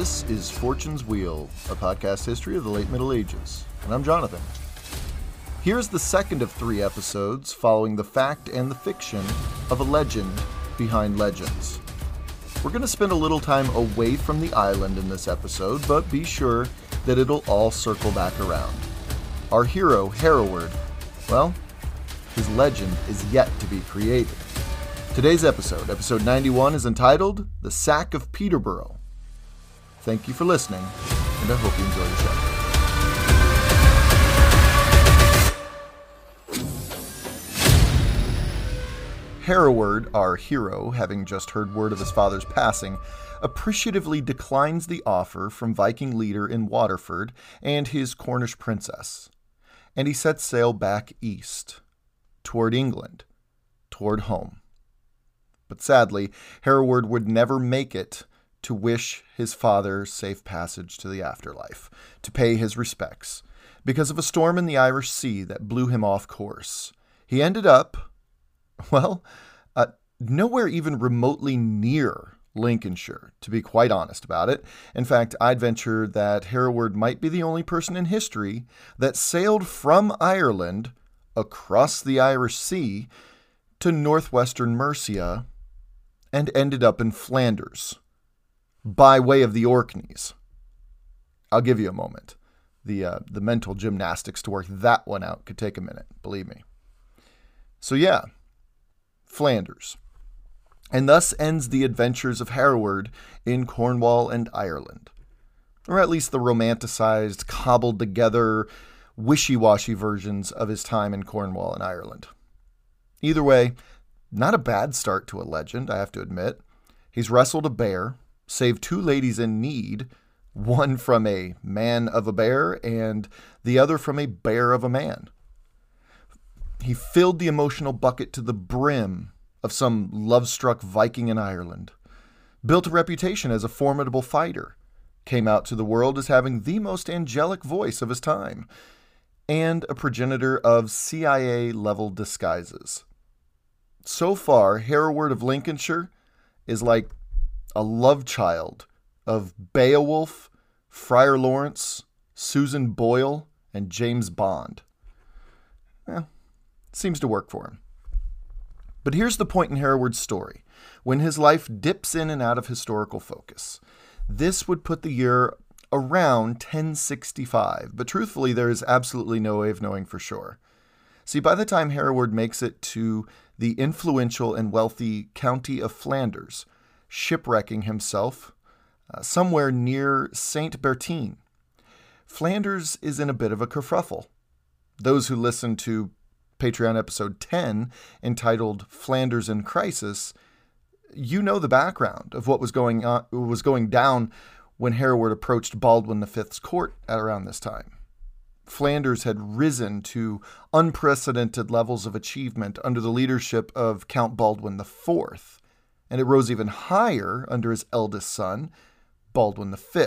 This is Fortune's Wheel, a podcast history of the late Middle Ages, and I'm Jonathan. Here's the second of three episodes following the fact and the fiction of a legend behind legends. We're going to spend a little time away from the island in this episode, but be sure that it'll all circle back around. Our hero, Hereward, well, his legend is yet to be created. Today's episode, episode 91, is entitled The Sack of Peterborough. Thank you for listening, and I hope you enjoy the show. Hereward, our hero, having just heard word of his father's passing, appreciatively declines the offer from Viking leader in Waterford and his Cornish princess, and he sets sail back east, toward England, toward home. But sadly, Hereward would never make it to wish his father safe passage to the afterlife, to pay his respects, because of a storm in the Irish Sea that blew him off course. He ended up well, uh, nowhere even remotely near Lincolnshire, to be quite honest about it. In fact, I'd venture that Hereward might be the only person in history that sailed from Ireland across the Irish Sea to northwestern Mercia and ended up in Flanders by way of the Orkneys. I'll give you a moment. The, uh, the mental gymnastics to work that one out could take a minute, believe me. So, yeah, Flanders. And thus ends the adventures of Hereward in Cornwall and Ireland. Or at least the romanticized, cobbled together, wishy washy versions of his time in Cornwall and Ireland. Either way, not a bad start to a legend, I have to admit. He's wrestled a bear, saved two ladies in need, one from a man of a bear and the other from a bear of a man. He filled the emotional bucket to the brim of some love struck Viking in Ireland, built a reputation as a formidable fighter, came out to the world as having the most angelic voice of his time, and a progenitor of CIA level disguises. So far, Hereward of Lincolnshire is like a love child of Beowulf, Friar Lawrence, Susan Boyle, and James Bond. Eh, Seems to work for him. But here's the point in Hereward's story when his life dips in and out of historical focus. This would put the year around 1065, but truthfully, there is absolutely no way of knowing for sure. See, by the time Hereward makes it to the influential and wealthy county of Flanders, shipwrecking himself uh, somewhere near Saint Bertin, Flanders is in a bit of a kerfuffle. Those who listen to Patreon episode 10 entitled Flanders in Crisis, you know the background of what was going on was going down when Hereward approached Baldwin V's court at around this time. Flanders had risen to unprecedented levels of achievement under the leadership of Count Baldwin IV, and it rose even higher under his eldest son, Baldwin V.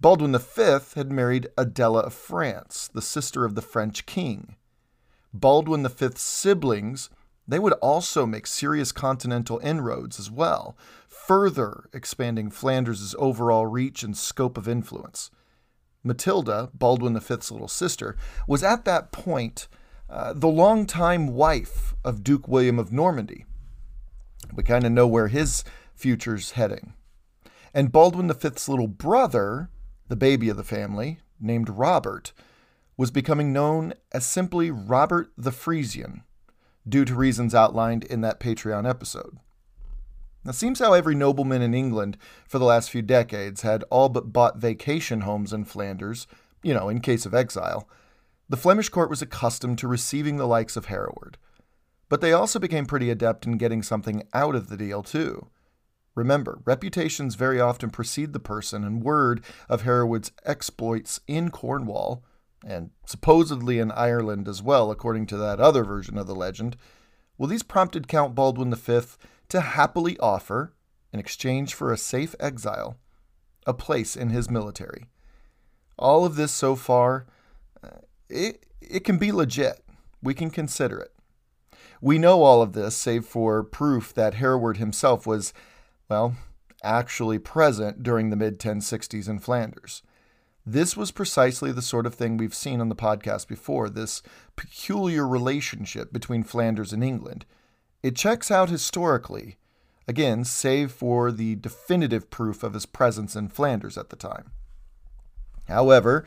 Baldwin V had married Adela of France, the sister of the French king. Baldwin V's siblings, they would also make serious continental inroads as well, further expanding Flanders' overall reach and scope of influence. Matilda, Baldwin V's little sister, was at that point uh, the longtime wife of Duke William of Normandy. We kind of know where his future's heading. And Baldwin V's little brother, the baby of the family, named Robert, was becoming known as simply Robert the Frisian, due to reasons outlined in that Patreon episode. Now, seems how every nobleman in England for the last few decades had all but bought vacation homes in Flanders, you know, in case of exile. The Flemish court was accustomed to receiving the likes of Hereward, but they also became pretty adept in getting something out of the deal, too. Remember, reputations very often precede the person, and word of Hereward's exploits in Cornwall and supposedly in Ireland as well, according to that other version of the legend, well, these prompted Count Baldwin V to happily offer, in exchange for a safe exile, a place in his military. All of this so far, uh, it, it can be legit. We can consider it. We know all of this, save for proof that Hereward himself was, well, actually present during the mid 1060s in Flanders. This was precisely the sort of thing we've seen on the podcast before this peculiar relationship between Flanders and England. It checks out historically, again, save for the definitive proof of his presence in Flanders at the time. However,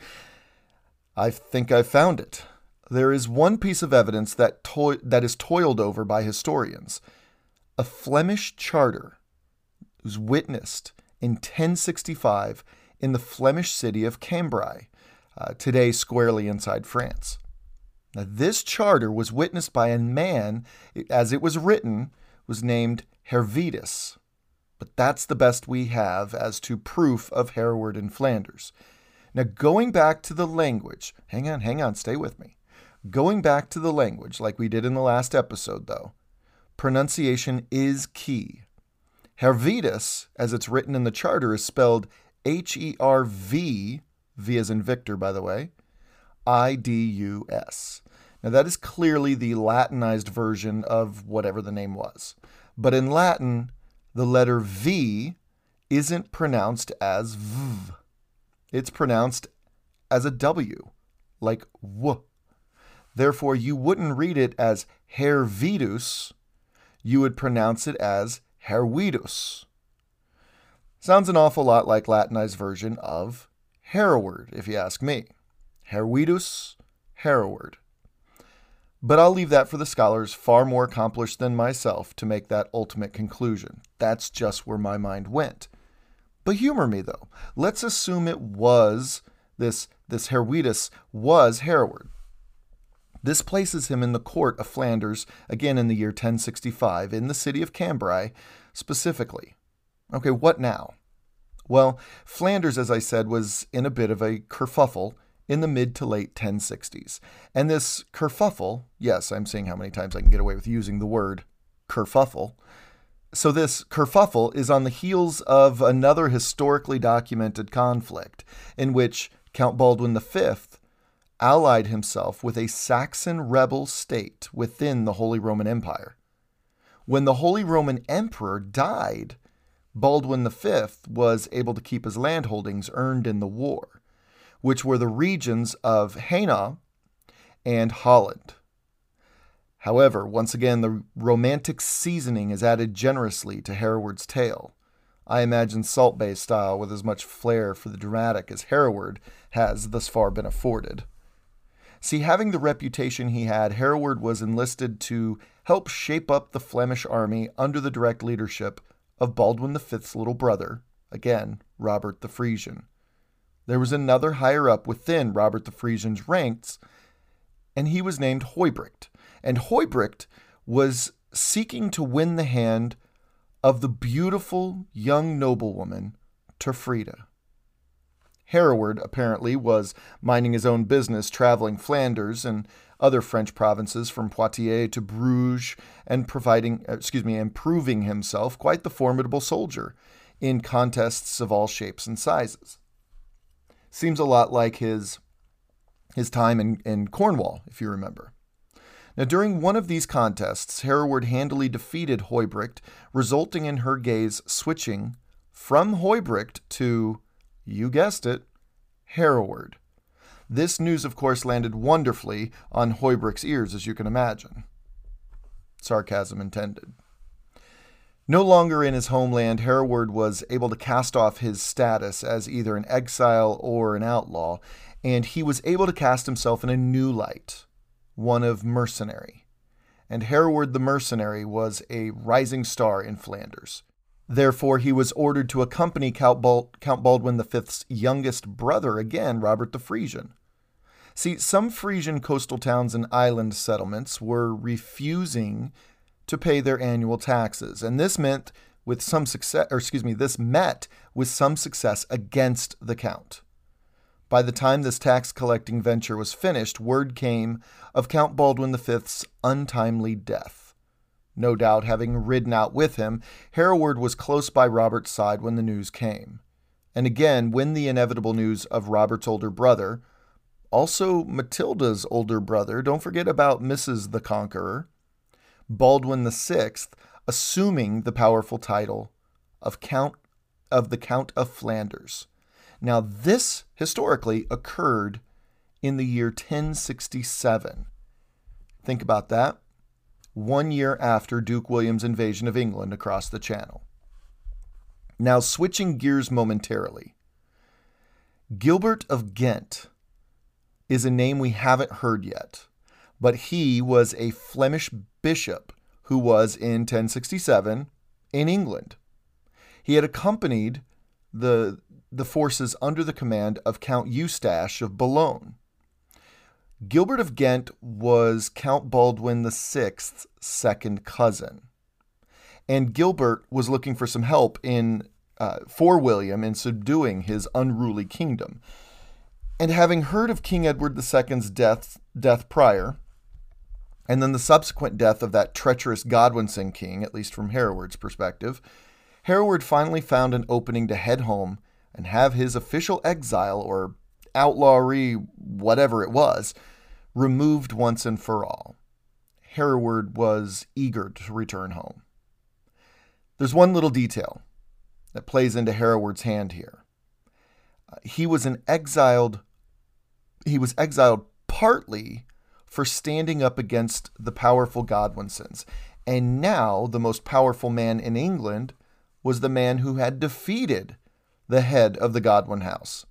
I think I've found it. There is one piece of evidence that, to- that is toiled over by historians a Flemish charter was witnessed in 1065 in the Flemish city of Cambrai, uh, today squarely inside France. Now, this charter was witnessed by a man, as it was written, was named Hervidus. But that's the best we have as to proof of Hereward in Flanders. Now, going back to the language, hang on, hang on, stay with me. Going back to the language, like we did in the last episode, though, pronunciation is key. Hervidus, as it's written in the charter, is spelled H E R V, V as in Victor, by the way, I D U S. Now, that is clearly the Latinized version of whatever the name was. But in Latin, the letter V isn't pronounced as V. It's pronounced as a W, like W. Therefore, you wouldn't read it as Hervidus, you would pronounce it as Herwidus. Sounds an awful lot like Latinized version of Hereward, if you ask me. Herwidus, Hereward. But I'll leave that for the scholars far more accomplished than myself to make that ultimate conclusion. That's just where my mind went. But humor me though. Let's assume it was this this Herwidus was Hereward. This places him in the court of Flanders, again in the year 1065, in the city of Cambrai specifically. Okay, what now? Well, Flanders, as I said, was in a bit of a kerfuffle in the mid to late 1060s. And this kerfuffle, yes, I'm seeing how many times I can get away with using the word kerfuffle. So, this kerfuffle is on the heels of another historically documented conflict in which Count Baldwin V allied himself with a Saxon rebel state within the Holy Roman Empire. When the Holy Roman Emperor died, Baldwin V was able to keep his landholdings earned in the war which were the regions of Hainaut and Holland. However, once again, the romantic seasoning is added generously to Hereward's tale. I imagine Salt Bae style with as much flair for the dramatic as Hereward has thus far been afforded. See, having the reputation he had, Hereward was enlisted to help shape up the Flemish army under the direct leadership of Baldwin V's little brother, again, Robert the Frisian. There was another higher up within Robert the Frisian's ranks, and he was named Huybrecht. And Huybrecht was seeking to win the hand of the beautiful young noblewoman, Terfrida. Hereward apparently was minding his own business, traveling Flanders and other French provinces from Poitiers to Bruges, and providing, uh, excuse me, improving himself quite the formidable soldier in contests of all shapes and sizes. Seems a lot like his his time in, in Cornwall, if you remember. Now, during one of these contests, Hereward handily defeated Huybrecht, resulting in her gaze switching from Huybrecht to, you guessed it, Hereward. This news, of course, landed wonderfully on Huybrecht's ears, as you can imagine. Sarcasm intended. No longer in his homeland, Hereward was able to cast off his status as either an exile or an outlaw, and he was able to cast himself in a new light, one of mercenary. And Hereward the mercenary was a rising star in Flanders. Therefore, he was ordered to accompany Count, Baldwin V's youngest brother again, Robert the Frisian. See, some Frisian coastal towns and island settlements were refusing to pay their annual taxes. And this meant with some success, or excuse me, this met with some success against the Count. By the time this tax collecting venture was finished, word came of Count Baldwin V's untimely death. No doubt, having ridden out with him, Hereward was close by Robert's side when the news came. And again, when the inevitable news of Robert's older brother, also Matilda's older brother, don't forget about Mrs. the Conqueror, Baldwin VI assuming the powerful title of Count of the Count of Flanders. Now, this historically occurred in the year 1067. Think about that. One year after Duke William's invasion of England across the Channel. Now, switching gears momentarily, Gilbert of Ghent is a name we haven't heard yet, but he was a Flemish bishop who was in 1067 in England. He had accompanied the, the forces under the command of Count Eustache of Boulogne. Gilbert of Ghent was Count Baldwin VI's second cousin. And Gilbert was looking for some help in uh, for William in subduing his unruly kingdom. And having heard of King Edward II's death, death prior, and then the subsequent death of that treacherous Godwinson king, at least from Hereward's perspective, Hereward finally found an opening to head home and have his official exile, or outlawry, whatever it was, removed once and for all. Hereward was eager to return home. There's one little detail that plays into Hereward's hand here. Uh, he was an exiled he was exiled partly for standing up against the powerful Godwinsons. And now the most powerful man in England was the man who had defeated the head of the Godwin house.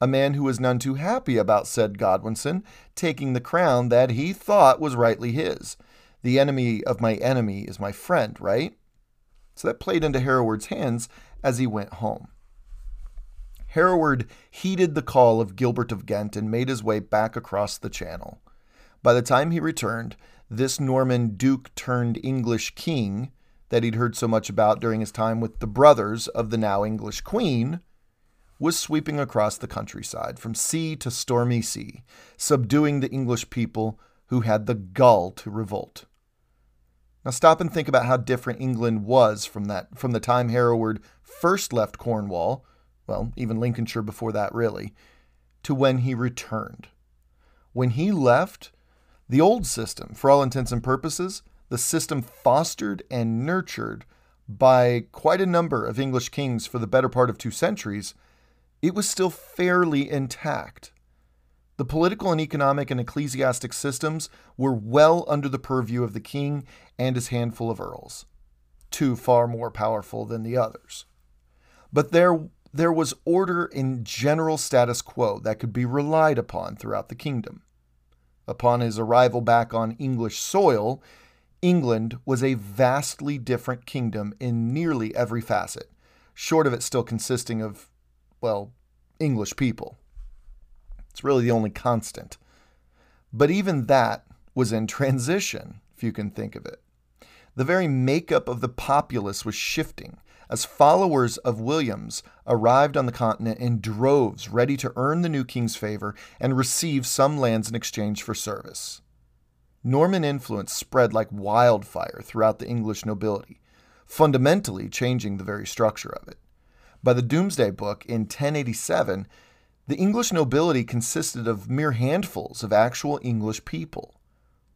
A man who was none too happy about said Godwinson taking the crown that he thought was rightly his. The enemy of my enemy is my friend, right? So that played into Hereward's hands as he went home. Hereward heeded the call of Gilbert of Ghent and made his way back across the Channel. By the time he returned, this Norman duke turned English king that he'd heard so much about during his time with the brothers of the now English queen was sweeping across the countryside from sea to stormy sea, subduing the English people who had the gall to revolt. Now stop and think about how different England was from that from the time Hereward first left Cornwall, well, even Lincolnshire before that really, to when he returned. When he left, the old system, for all intents and purposes, the system fostered and nurtured by quite a number of English kings for the better part of two centuries, it was still fairly intact. The political and economic and ecclesiastic systems were well under the purview of the king and his handful of earls, two far more powerful than the others. But there, there was order in general status quo that could be relied upon throughout the kingdom. Upon his arrival back on English soil, England was a vastly different kingdom in nearly every facet, short of it still consisting of, well, English people. It's really the only constant. But even that was in transition, if you can think of it. The very makeup of the populace was shifting as followers of Williams arrived on the continent in droves, ready to earn the new king's favor and receive some lands in exchange for service. Norman influence spread like wildfire throughout the English nobility, fundamentally changing the very structure of it. By the Domesday Book in 1087, the English nobility consisted of mere handfuls of actual English people.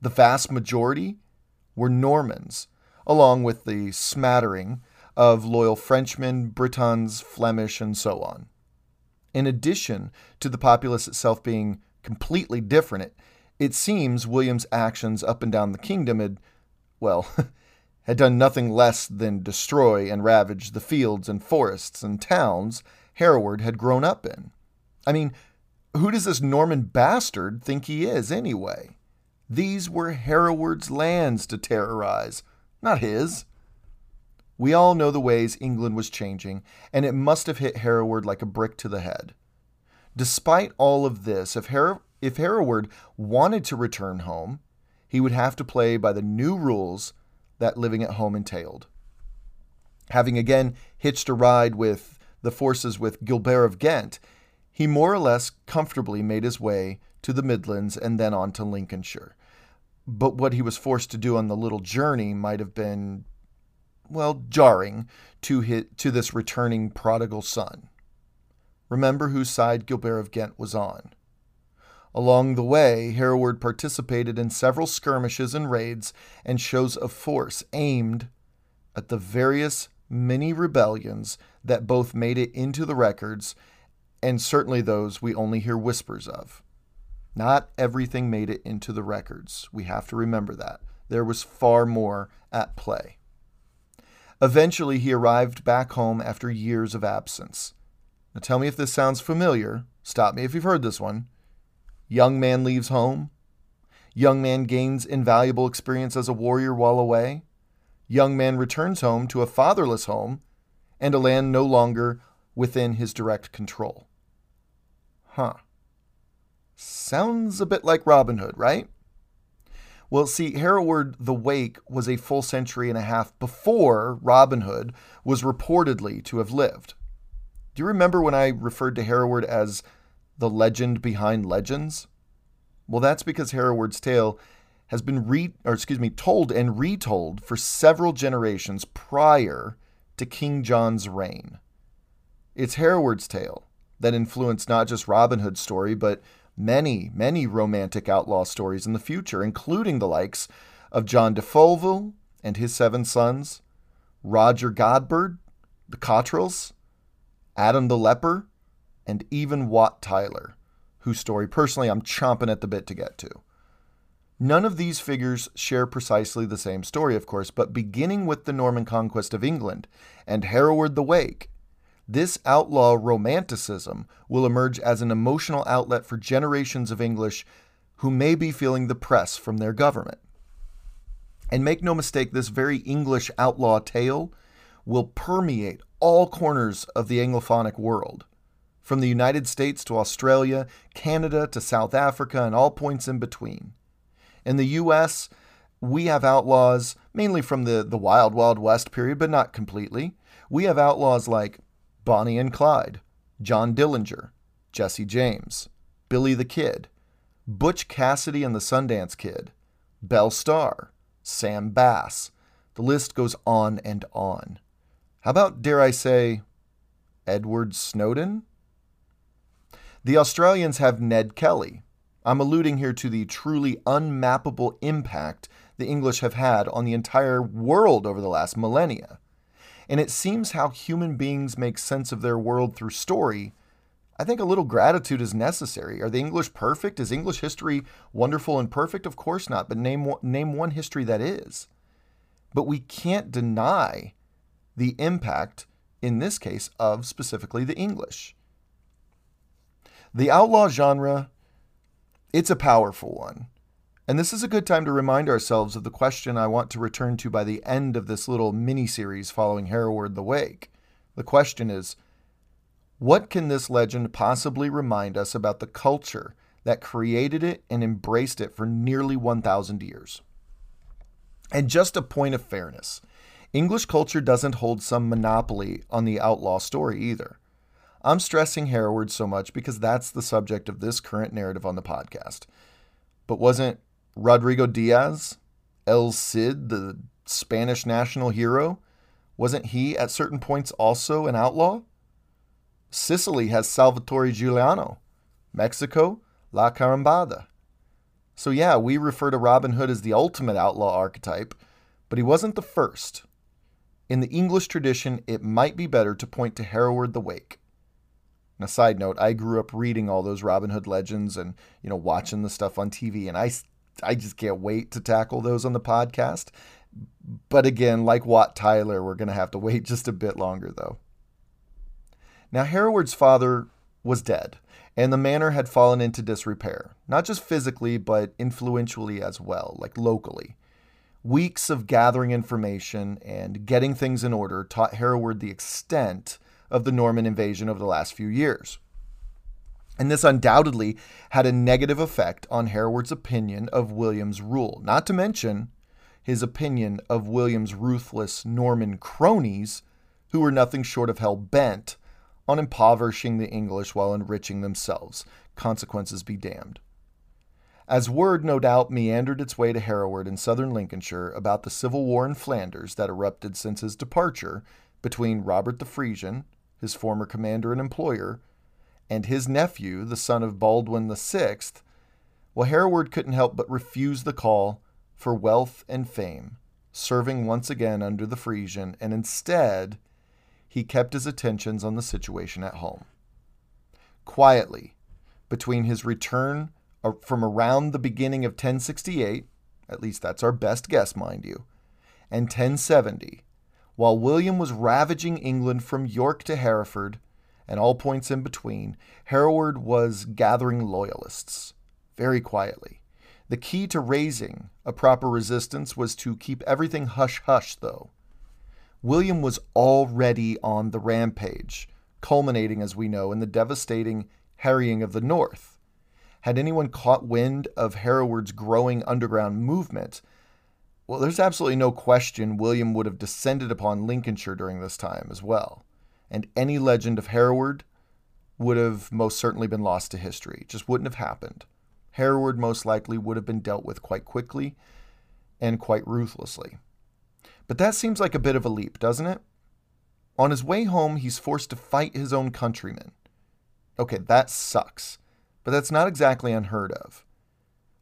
The vast majority were Normans, along with the smattering of loyal Frenchmen, Britons, Flemish, and so on. In addition to the populace itself being completely different, it, it seems William's actions up and down the kingdom had, well, had done nothing less than destroy and ravage the fields and forests and towns Hereward had grown up in. I mean, who does this Norman bastard think he is, anyway? These were Hereward's lands to terrorize, not his. We all know the ways England was changing, and it must have hit Hereward like a brick to the head. Despite all of this, if, Her- if Hereward wanted to return home, he would have to play by the new rules that living at home entailed. Having again hitched a ride with the forces with Gilbert of Ghent, he more or less comfortably made his way to the Midlands and then on to Lincolnshire. But what he was forced to do on the little journey might have been, well, jarring to, his, to this returning prodigal son. Remember whose side Gilbert of Ghent was on. Along the way, Hereward participated in several skirmishes and raids and shows of force aimed at the various many rebellions that both made it into the records and certainly those we only hear whispers of. Not everything made it into the records. We have to remember that. There was far more at play. Eventually, he arrived back home after years of absence. Now, tell me if this sounds familiar. Stop me if you've heard this one. Young man leaves home. Young man gains invaluable experience as a warrior while away. Young man returns home to a fatherless home and a land no longer within his direct control. Huh. Sounds a bit like Robin Hood, right? Well, see, Hereward the Wake was a full century and a half before Robin Hood was reportedly to have lived. Do you remember when I referred to Hereward as the legend behind legends? Well, that's because Hereward's tale has been re or excuse me, told and retold for several generations prior to King John's reign. It's Hereward's tale that influenced not just Robin Hood's story, but many, many romantic outlaw stories in the future, including the likes of John de Folville and his seven sons, Roger Godberd, the Coterels, Adam the Leper, and even Wat Tyler, whose story personally I'm chomping at the bit to get to. None of these figures share precisely the same story, of course, but beginning with the Norman conquest of England and Hereward the Wake, this outlaw romanticism will emerge as an emotional outlet for generations of English who may be feeling the press from their government. And make no mistake, this very English outlaw tale will permeate all corners of the Anglophonic world, from the United States to Australia, Canada to South Africa, and all points in between. In the U.S., we have outlaws mainly from the, the Wild Wild West period, but not completely. We have outlaws like Bonnie and Clyde, John Dillinger, Jesse James, Billy the Kid, Butch Cassidy and the Sundance Kid, Belle Starr, Sam Bass. The list goes on and on. How about, dare I say, Edward Snowden? The Australians have Ned Kelly. I'm alluding here to the truly unmappable impact the English have had on the entire world over the last millennia and it seems how human beings make sense of their world through story. I think a little gratitude is necessary. Are the English perfect? Is English history wonderful and perfect? Of course not, but name name one history that is. But we can't deny the impact in this case of specifically the English. The outlaw genre it's a powerful one. And this is a good time to remind ourselves of the question I want to return to by the end of this little mini series following Hereward the Wake. The question is what can this legend possibly remind us about the culture that created it and embraced it for nearly 1,000 years? And just a point of fairness English culture doesn't hold some monopoly on the outlaw story either. I'm stressing Hereward so much because that's the subject of this current narrative on the podcast. But wasn't Rodrigo Diaz, El Cid, the Spanish national hero, wasn't he at certain points also an outlaw? Sicily has Salvatore Giuliano, Mexico, La Carambada. So, yeah, we refer to Robin Hood as the ultimate outlaw archetype, but he wasn't the first. In the English tradition, it might be better to point to Hereward the Wake. And a side note, I grew up reading all those Robin Hood legends and, you know, watching the stuff on TV, and I I just can't wait to tackle those on the podcast. But again, like Wat Tyler, we're going to have to wait just a bit longer, though. Now, Hereward's father was dead, and the manor had fallen into disrepair, not just physically, but influentially as well, like locally. Weeks of gathering information and getting things in order taught Hereward the extent of the Norman invasion over the last few years. And this undoubtedly had a negative effect on Hereward's opinion of William's rule, not to mention his opinion of William's ruthless Norman cronies, who were nothing short of hell bent on impoverishing the English while enriching themselves. Consequences be damned. As word no doubt meandered its way to Hereward in southern Lincolnshire about the civil war in Flanders that erupted since his departure between Robert the Frisian, his former commander and employer, and his nephew, the son of Baldwin VI, well, Hereward couldn't help but refuse the call for wealth and fame serving once again under the Frisian, and instead, he kept his attentions on the situation at home. Quietly, between his return uh, from around the beginning of 1068, at least that's our best guess, mind you, and 1070, while William was ravaging England from York to Hereford and all points in between, Hereward was gathering loyalists very quietly. The key to raising a proper resistance was to keep everything hush hush, though. William was already on the rampage, culminating, as we know, in the devastating harrying of the North. Had anyone caught wind of Hereward's growing underground movement, well, there's absolutely no question William would have descended upon Lincolnshire during this time as well. And any legend of Hereward would have most certainly been lost to history. It just wouldn't have happened. Hereward most likely would have been dealt with quite quickly and quite ruthlessly. But that seems like a bit of a leap, doesn't it? On his way home, he's forced to fight his own countrymen. Okay, that sucks, but that's not exactly unheard of.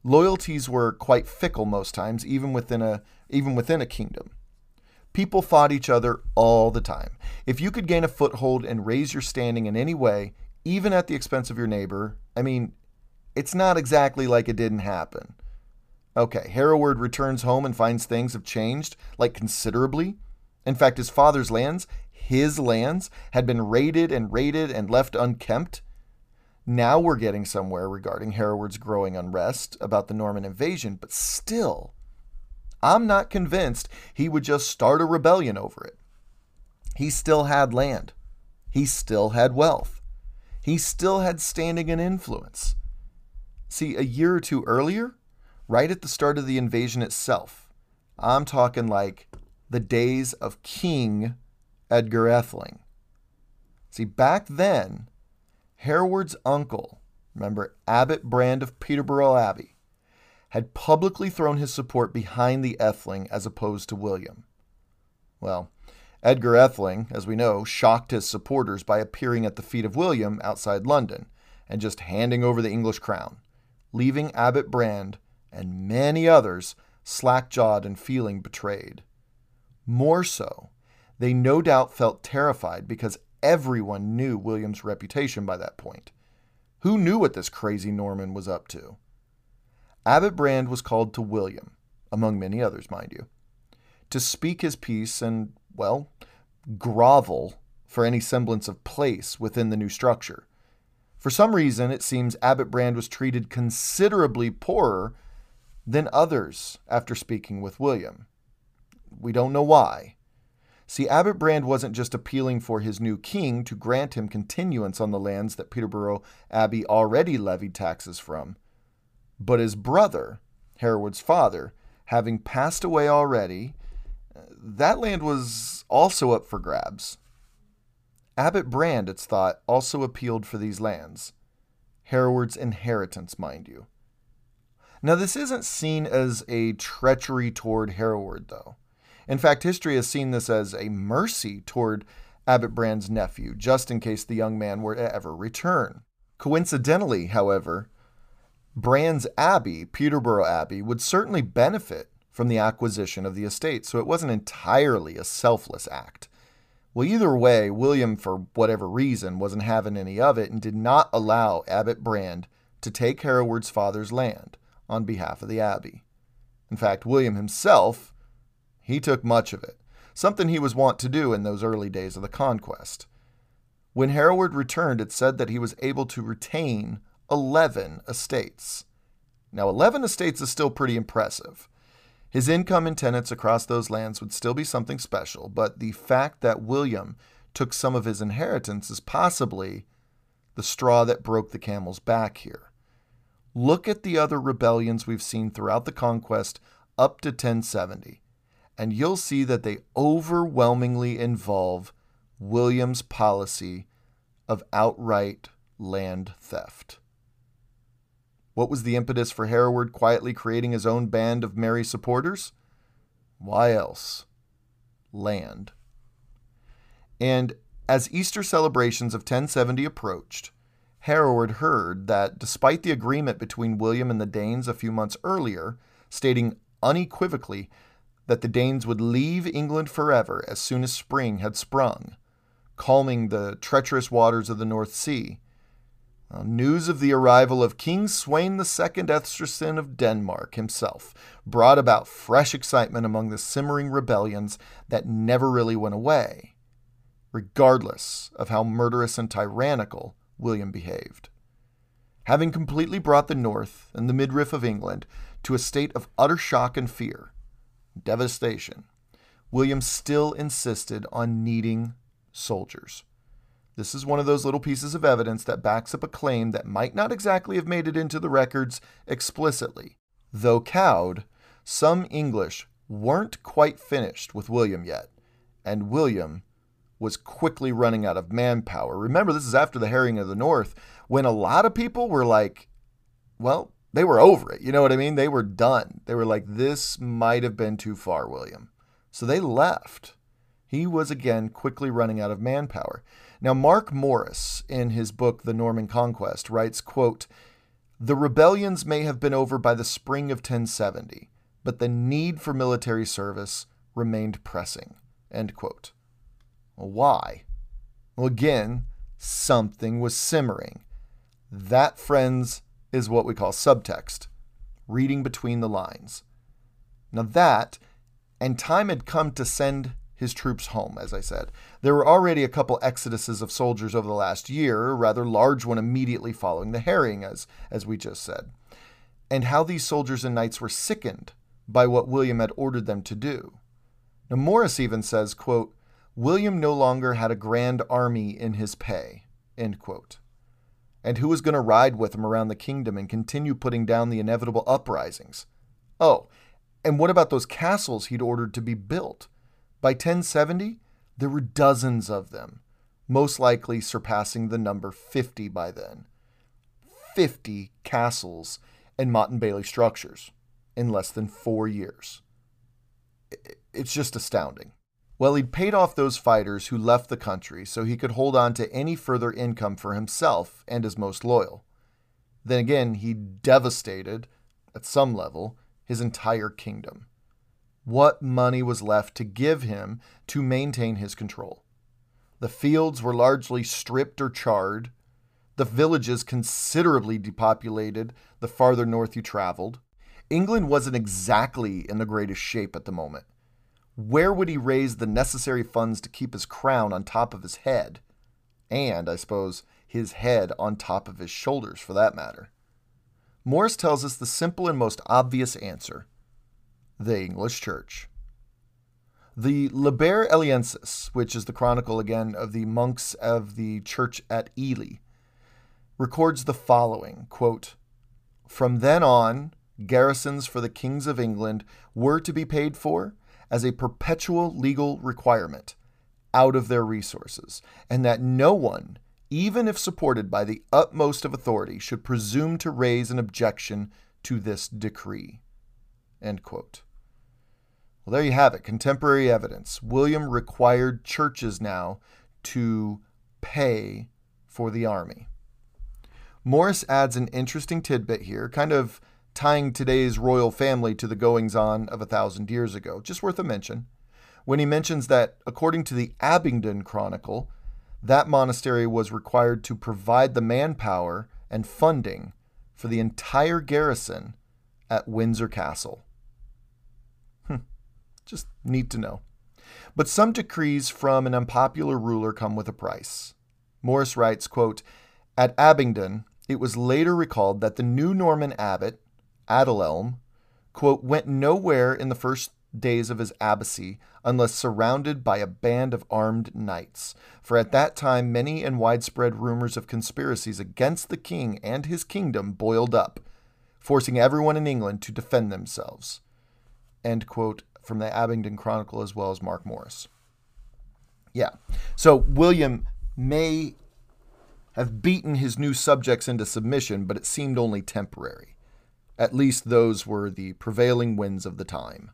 Loyalties were quite fickle most times, even within a even within a kingdom. People fought each other all the time. If you could gain a foothold and raise your standing in any way, even at the expense of your neighbor, I mean, it's not exactly like it didn't happen. Okay, Hereward returns home and finds things have changed, like considerably. In fact, his father's lands, his lands, had been raided and raided and left unkempt. Now we're getting somewhere regarding Hereward's growing unrest about the Norman invasion, but still, I'm not convinced he would just start a rebellion over it. He still had land, he still had wealth, he still had standing and influence. See, a year or two earlier, right at the start of the invasion itself, I'm talking like the days of King Edgar Atheling. See, back then, Hereward's uncle, remember Abbot Brand of Peterborough Abbey, had publicly thrown his support behind the Atheling as opposed to William. Well, Edgar Atheling, as we know, shocked his supporters by appearing at the feet of William outside London and just handing over the English crown, leaving Abbot Brand and many others slack jawed and feeling betrayed. More so, they no doubt felt terrified because Everyone knew William's reputation by that point. Who knew what this crazy Norman was up to? Abbot Brand was called to William, among many others, mind you, to speak his piece and, well, grovel for any semblance of place within the new structure. For some reason, it seems Abbot Brand was treated considerably poorer than others after speaking with William. We don't know why. See, Abbot Brand wasn't just appealing for his new king to grant him continuance on the lands that Peterborough Abbey already levied taxes from, but his brother, Hereward's father, having passed away already, that land was also up for grabs. Abbot Brand, it's thought, also appealed for these lands. Hereward's inheritance, mind you. Now, this isn't seen as a treachery toward Hereward, though. In fact, history has seen this as a mercy toward Abbot Brand's nephew, just in case the young man were to ever return. Coincidentally, however, Brand's abbey, Peterborough Abbey, would certainly benefit from the acquisition of the estate, so it wasn't entirely a selfless act. Well, either way, William, for whatever reason, wasn't having any of it and did not allow Abbot Brand to take Hereward's father's land on behalf of the abbey. In fact, William himself he took much of it, something he was wont to do in those early days of the conquest. When Hereward returned, it said that he was able to retain 11 estates. Now, 11 estates is still pretty impressive. His income and tenants across those lands would still be something special, but the fact that William took some of his inheritance is possibly the straw that broke the camel's back here. Look at the other rebellions we've seen throughout the conquest up to 1070 and you'll see that they overwhelmingly involve William's policy of outright land theft. What was the impetus for Hereward quietly creating his own band of merry supporters? Why else? Land. And as Easter celebrations of 1070 approached, Hereward heard that despite the agreement between William and the Danes a few months earlier, stating unequivocally that the Danes would leave England forever as soon as spring had sprung, calming the treacherous waters of the North Sea. News of the arrival of King Sweyn II Estridsson of Denmark himself brought about fresh excitement among the simmering rebellions that never really went away, regardless of how murderous and tyrannical William behaved. Having completely brought the north and the midriff of England to a state of utter shock and fear, devastation, William still insisted on needing soldiers. This is one of those little pieces of evidence that backs up a claim that might not exactly have made it into the records explicitly. Though cowed, some English weren't quite finished with William yet, and William was quickly running out of manpower. Remember, this is after the Harrying of the North, when a lot of people were like, well, they were over it. You know what I mean? They were done. They were like, this might have been too far, William. So they left. He was again quickly running out of manpower. Now, Mark Morris, in his book The Norman Conquest, writes, quote, The rebellions may have been over by the spring of 1070, but the need for military service remained pressing. End quote. Well, why? Well, again, something was simmering. That, friends, is what we call subtext, reading between the lines. Now, that, and time had come to send his troops home, as I said. There were already a couple exoduses of soldiers over the last year, a rather large one immediately following the harrying, as, as we just said. And how these soldiers and knights were sickened by what William had ordered them to do. Now, Morris even says, quote, William no longer had a grand army in his pay, end quote and who was going to ride with him around the kingdom and continue putting down the inevitable uprisings. Oh, and what about those castles he'd ordered to be built? By 1070, there were dozens of them, most likely surpassing the number 50 by then. 50 castles and Motte and Bailey structures in less than four years. It's just astounding. Well, he'd paid off those fighters who left the country so he could hold on to any further income for himself and his most loyal. Then again, he devastated, at some level, his entire kingdom. What money was left to give him to maintain his control? The fields were largely stripped or charred, the villages considerably depopulated the farther north you traveled. England wasn't exactly in the greatest shape at the moment where would he raise the necessary funds to keep his crown on top of his head? And, I suppose, his head on top of his shoulders, for that matter. Morris tells us the simple and most obvious answer the English Church. The Liber Eliensis, which is the chronicle again of the monks of the church at Ely, records the following quote, From then on, garrisons for the kings of England were to be paid for, as a perpetual legal requirement out of their resources, and that no one, even if supported by the utmost of authority, should presume to raise an objection to this decree. Well, there you have it contemporary evidence. William required churches now to pay for the army. Morris adds an interesting tidbit here, kind of tying today's royal family to the goings on of a thousand years ago. Just worth a mention. When he mentions that, according to the Abingdon Chronicle, that monastery was required to provide the manpower and funding for the entire garrison at Windsor Castle. Hmm. Just neat to know. But some decrees from an unpopular ruler come with a price. Morris writes, quote, At Abingdon, it was later recalled that the new Norman abbot, Adalelm, quote, went nowhere in the first days of his abbacy unless surrounded by a band of armed knights. For at that time many and widespread rumors of conspiracies against the king and his kingdom boiled up, forcing everyone in England to defend themselves. End quote from the Abingdon Chronicle as well as Mark Morris. Yeah. So William may have beaten his new subjects into submission, but it seemed only temporary. At least those were the prevailing winds of the time.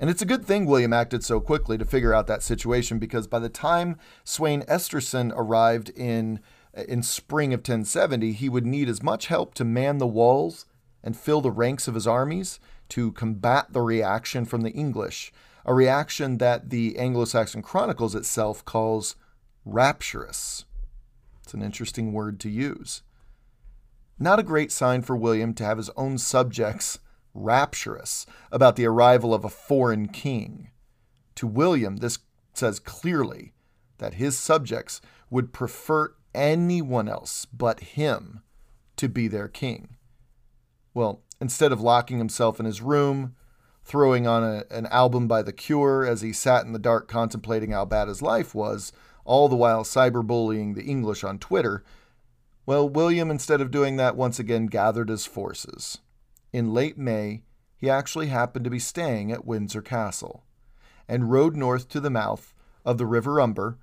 And it's a good thing William acted so quickly to figure out that situation because by the time Sweyn Estridsson arrived in in spring of 1070, he would need as much help to man the walls and fill the ranks of his armies to combat the reaction from the English, a reaction that the Anglo Saxon Chronicles itself calls rapturous. It's an interesting word to use. Not a great sign for William to have his own subjects rapturous about the arrival of a foreign king. To William, this says clearly that his subjects would prefer anyone else but him to be their king. Well, instead of locking himself in his room, throwing on a, an album by The Cure as he sat in the dark contemplating how bad his life was, all the while cyberbullying the English on Twitter, well, William, instead of doing that, once again gathered his forces. In late May, he actually happened to be staying at Windsor Castle and rode north to the mouth of the River Humber,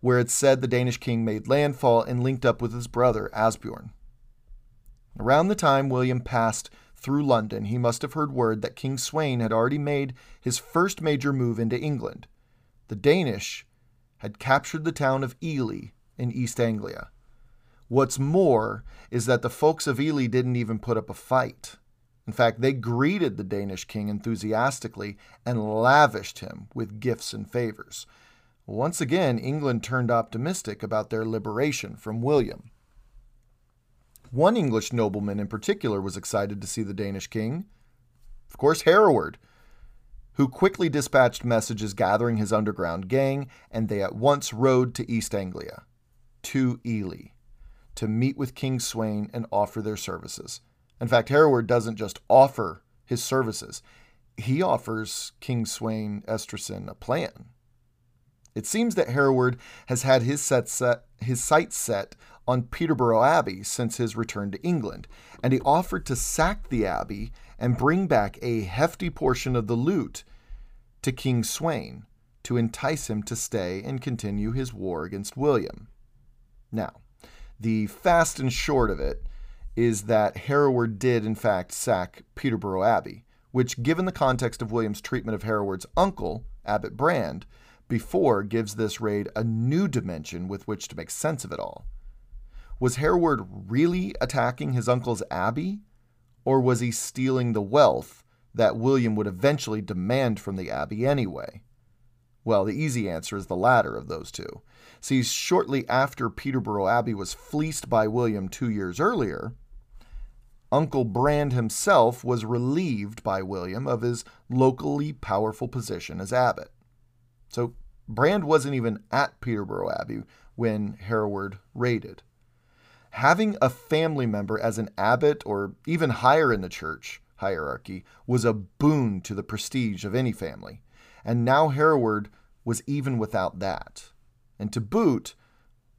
where it's said the Danish king made landfall and linked up with his brother Asbjorn. Around the time William passed through London, he must have heard word that King Sweyn had already made his first major move into England. The Danish had captured the town of Ely in East Anglia. What's more is that the folks of Ely didn't even put up a fight. In fact, they greeted the Danish king enthusiastically and lavished him with gifts and favors. Once again, England turned optimistic about their liberation from William. One English nobleman in particular was excited to see the Danish king. Of course, Hereward, who quickly dispatched messages gathering his underground gang, and they at once rode to East Anglia, to Ely, to meet with King Sweyn and offer their services. In fact, Hereward doesn't just offer his services, he offers King Sweyn Estridsson a plan. It seems that Hereward has had his, set set, his sights set on Peterborough Abbey since his return to England, and he offered to sack the abbey and bring back a hefty portion of the loot to King Sweyn to entice him to stay and continue his war against William. Now, the fast and short of it is that Hereward did, in fact, sack Peterborough Abbey, which, given the context of William's treatment of Hereward's uncle, Abbot Brand, before gives this raid a new dimension with which to make sense of it all. Was Hereward really attacking his uncle's abbey? Or was he stealing the wealth that William would eventually demand from the abbey anyway? Well, the easy answer is the latter of those two. See, shortly after Peterborough Abbey was fleeced by William two years earlier, Uncle Brand himself was relieved by William of his locally powerful position as abbot. So Brand wasn't even at Peterborough Abbey when Hereward raided having a family member as an abbot or even higher in the church hierarchy was a boon to the prestige of any family. And now Hereward was even without that. And to boot,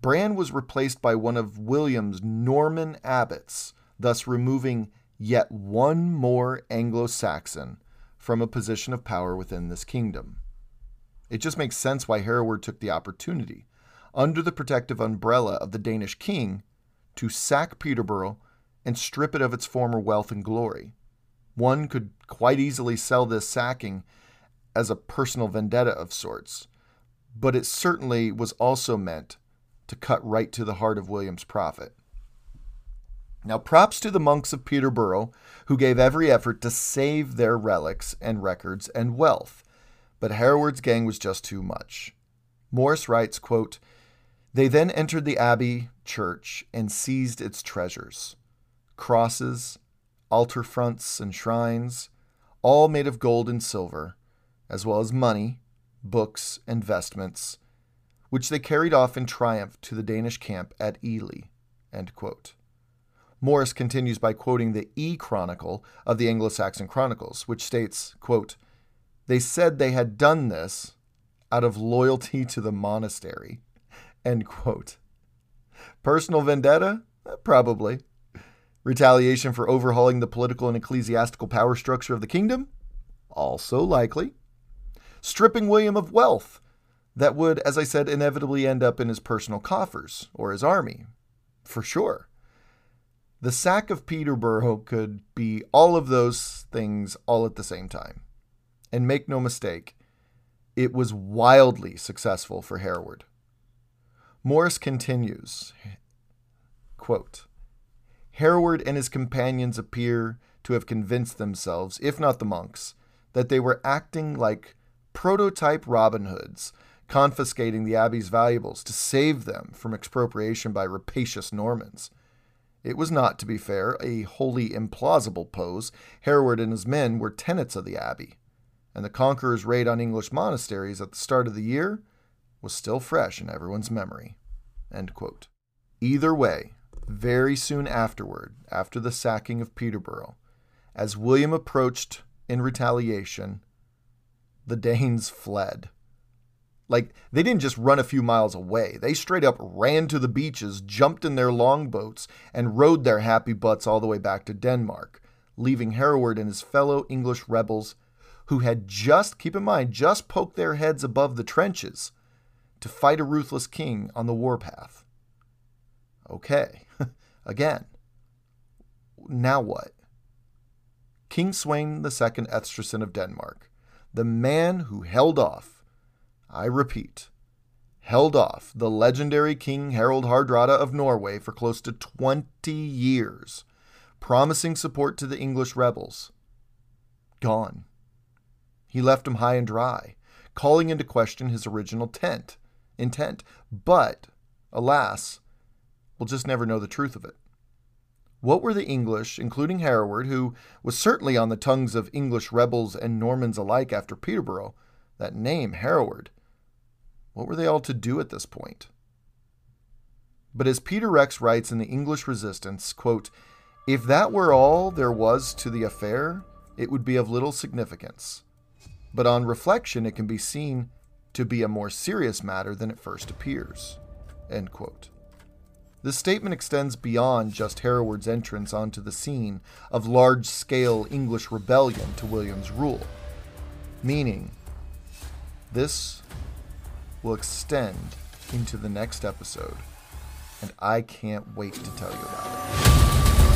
Brand was replaced by one of William's Norman abbots, thus removing yet one more Anglo Saxon from a position of power within this kingdom. It just makes sense why Hereward took the opportunity, under the protective umbrella of the Danish king, to sack Peterborough and strip it of its former wealth and glory. One could quite easily sell this sacking as a personal vendetta of sorts, but it certainly was also meant to cut right to the heart of William's profit. Now, props to the monks of Peterborough who gave every effort to save their relics and records and wealth, but Hereward's gang was just too much. Morris writes, quote, they then entered the abbey church and seized its treasures crosses, altar fronts, and shrines, all made of gold and silver, as well as money, books, and vestments, which they carried off in triumph to the Danish camp at Ely. Morris continues by quoting the E Chronicle of the Anglo Saxon Chronicles, which states, quote, They said they had done this out of loyalty to the monastery End quote. Personal vendetta? Uh, probably. Retaliation for overhauling the political and ecclesiastical power structure of the kingdom? Also likely. Stripping William of wealth that would, as I said, inevitably end up in his personal coffers or his army? For sure. The sack of Peterborough could be all of those things all at the same time. And make no mistake, it was wildly successful for Hereward. Morris continues quote, Hereward and his companions appear to have convinced themselves, if not the monks, that they were acting like prototype Robin Hoods, confiscating the abbey's valuables to save them from expropriation by rapacious Normans. It was not, to be fair, a wholly implausible pose. Hereward and his men were tenants of the abbey, and the conqueror's raid on English monasteries at the start of the year was still fresh in everyone's memory. Either way, very soon afterward, after the sacking of Peterborough, as William approached in retaliation, the Danes fled. Like, they didn't just run a few miles away. They straight up ran to the beaches, jumped in their longboats, and rowed their happy butts all the way back to Denmark, leaving Hereward and his fellow English rebels, who had just, keep in mind, just poked their heads above the trenches, to fight a ruthless king on the warpath. Okay, again, now what? King Sweyn II Estridsson of Denmark, the man who held off, I repeat, held off the legendary King Harald Hardrada of Norway for close to 20 years, promising support to the English rebels. Gone. He left him high and dry, calling into question his original tent, intent. But, alas, we'll just never know the truth of it. What were the English, including Hereward, who was certainly on the tongues of English rebels and Normans alike after Peterborough, that name, Hereward, what were they all to do at this point? But as Peter Rex writes in the English Resistance, quote, if that were all there was to the affair, it would be of little significance. But on reflection, it can be seen to be a more serious matter than it first appears. End quote. This statement extends beyond just Hereward's entrance onto the scene of large scale English rebellion to William's rule, meaning this will extend into the next episode, and I can't wait to tell you about it.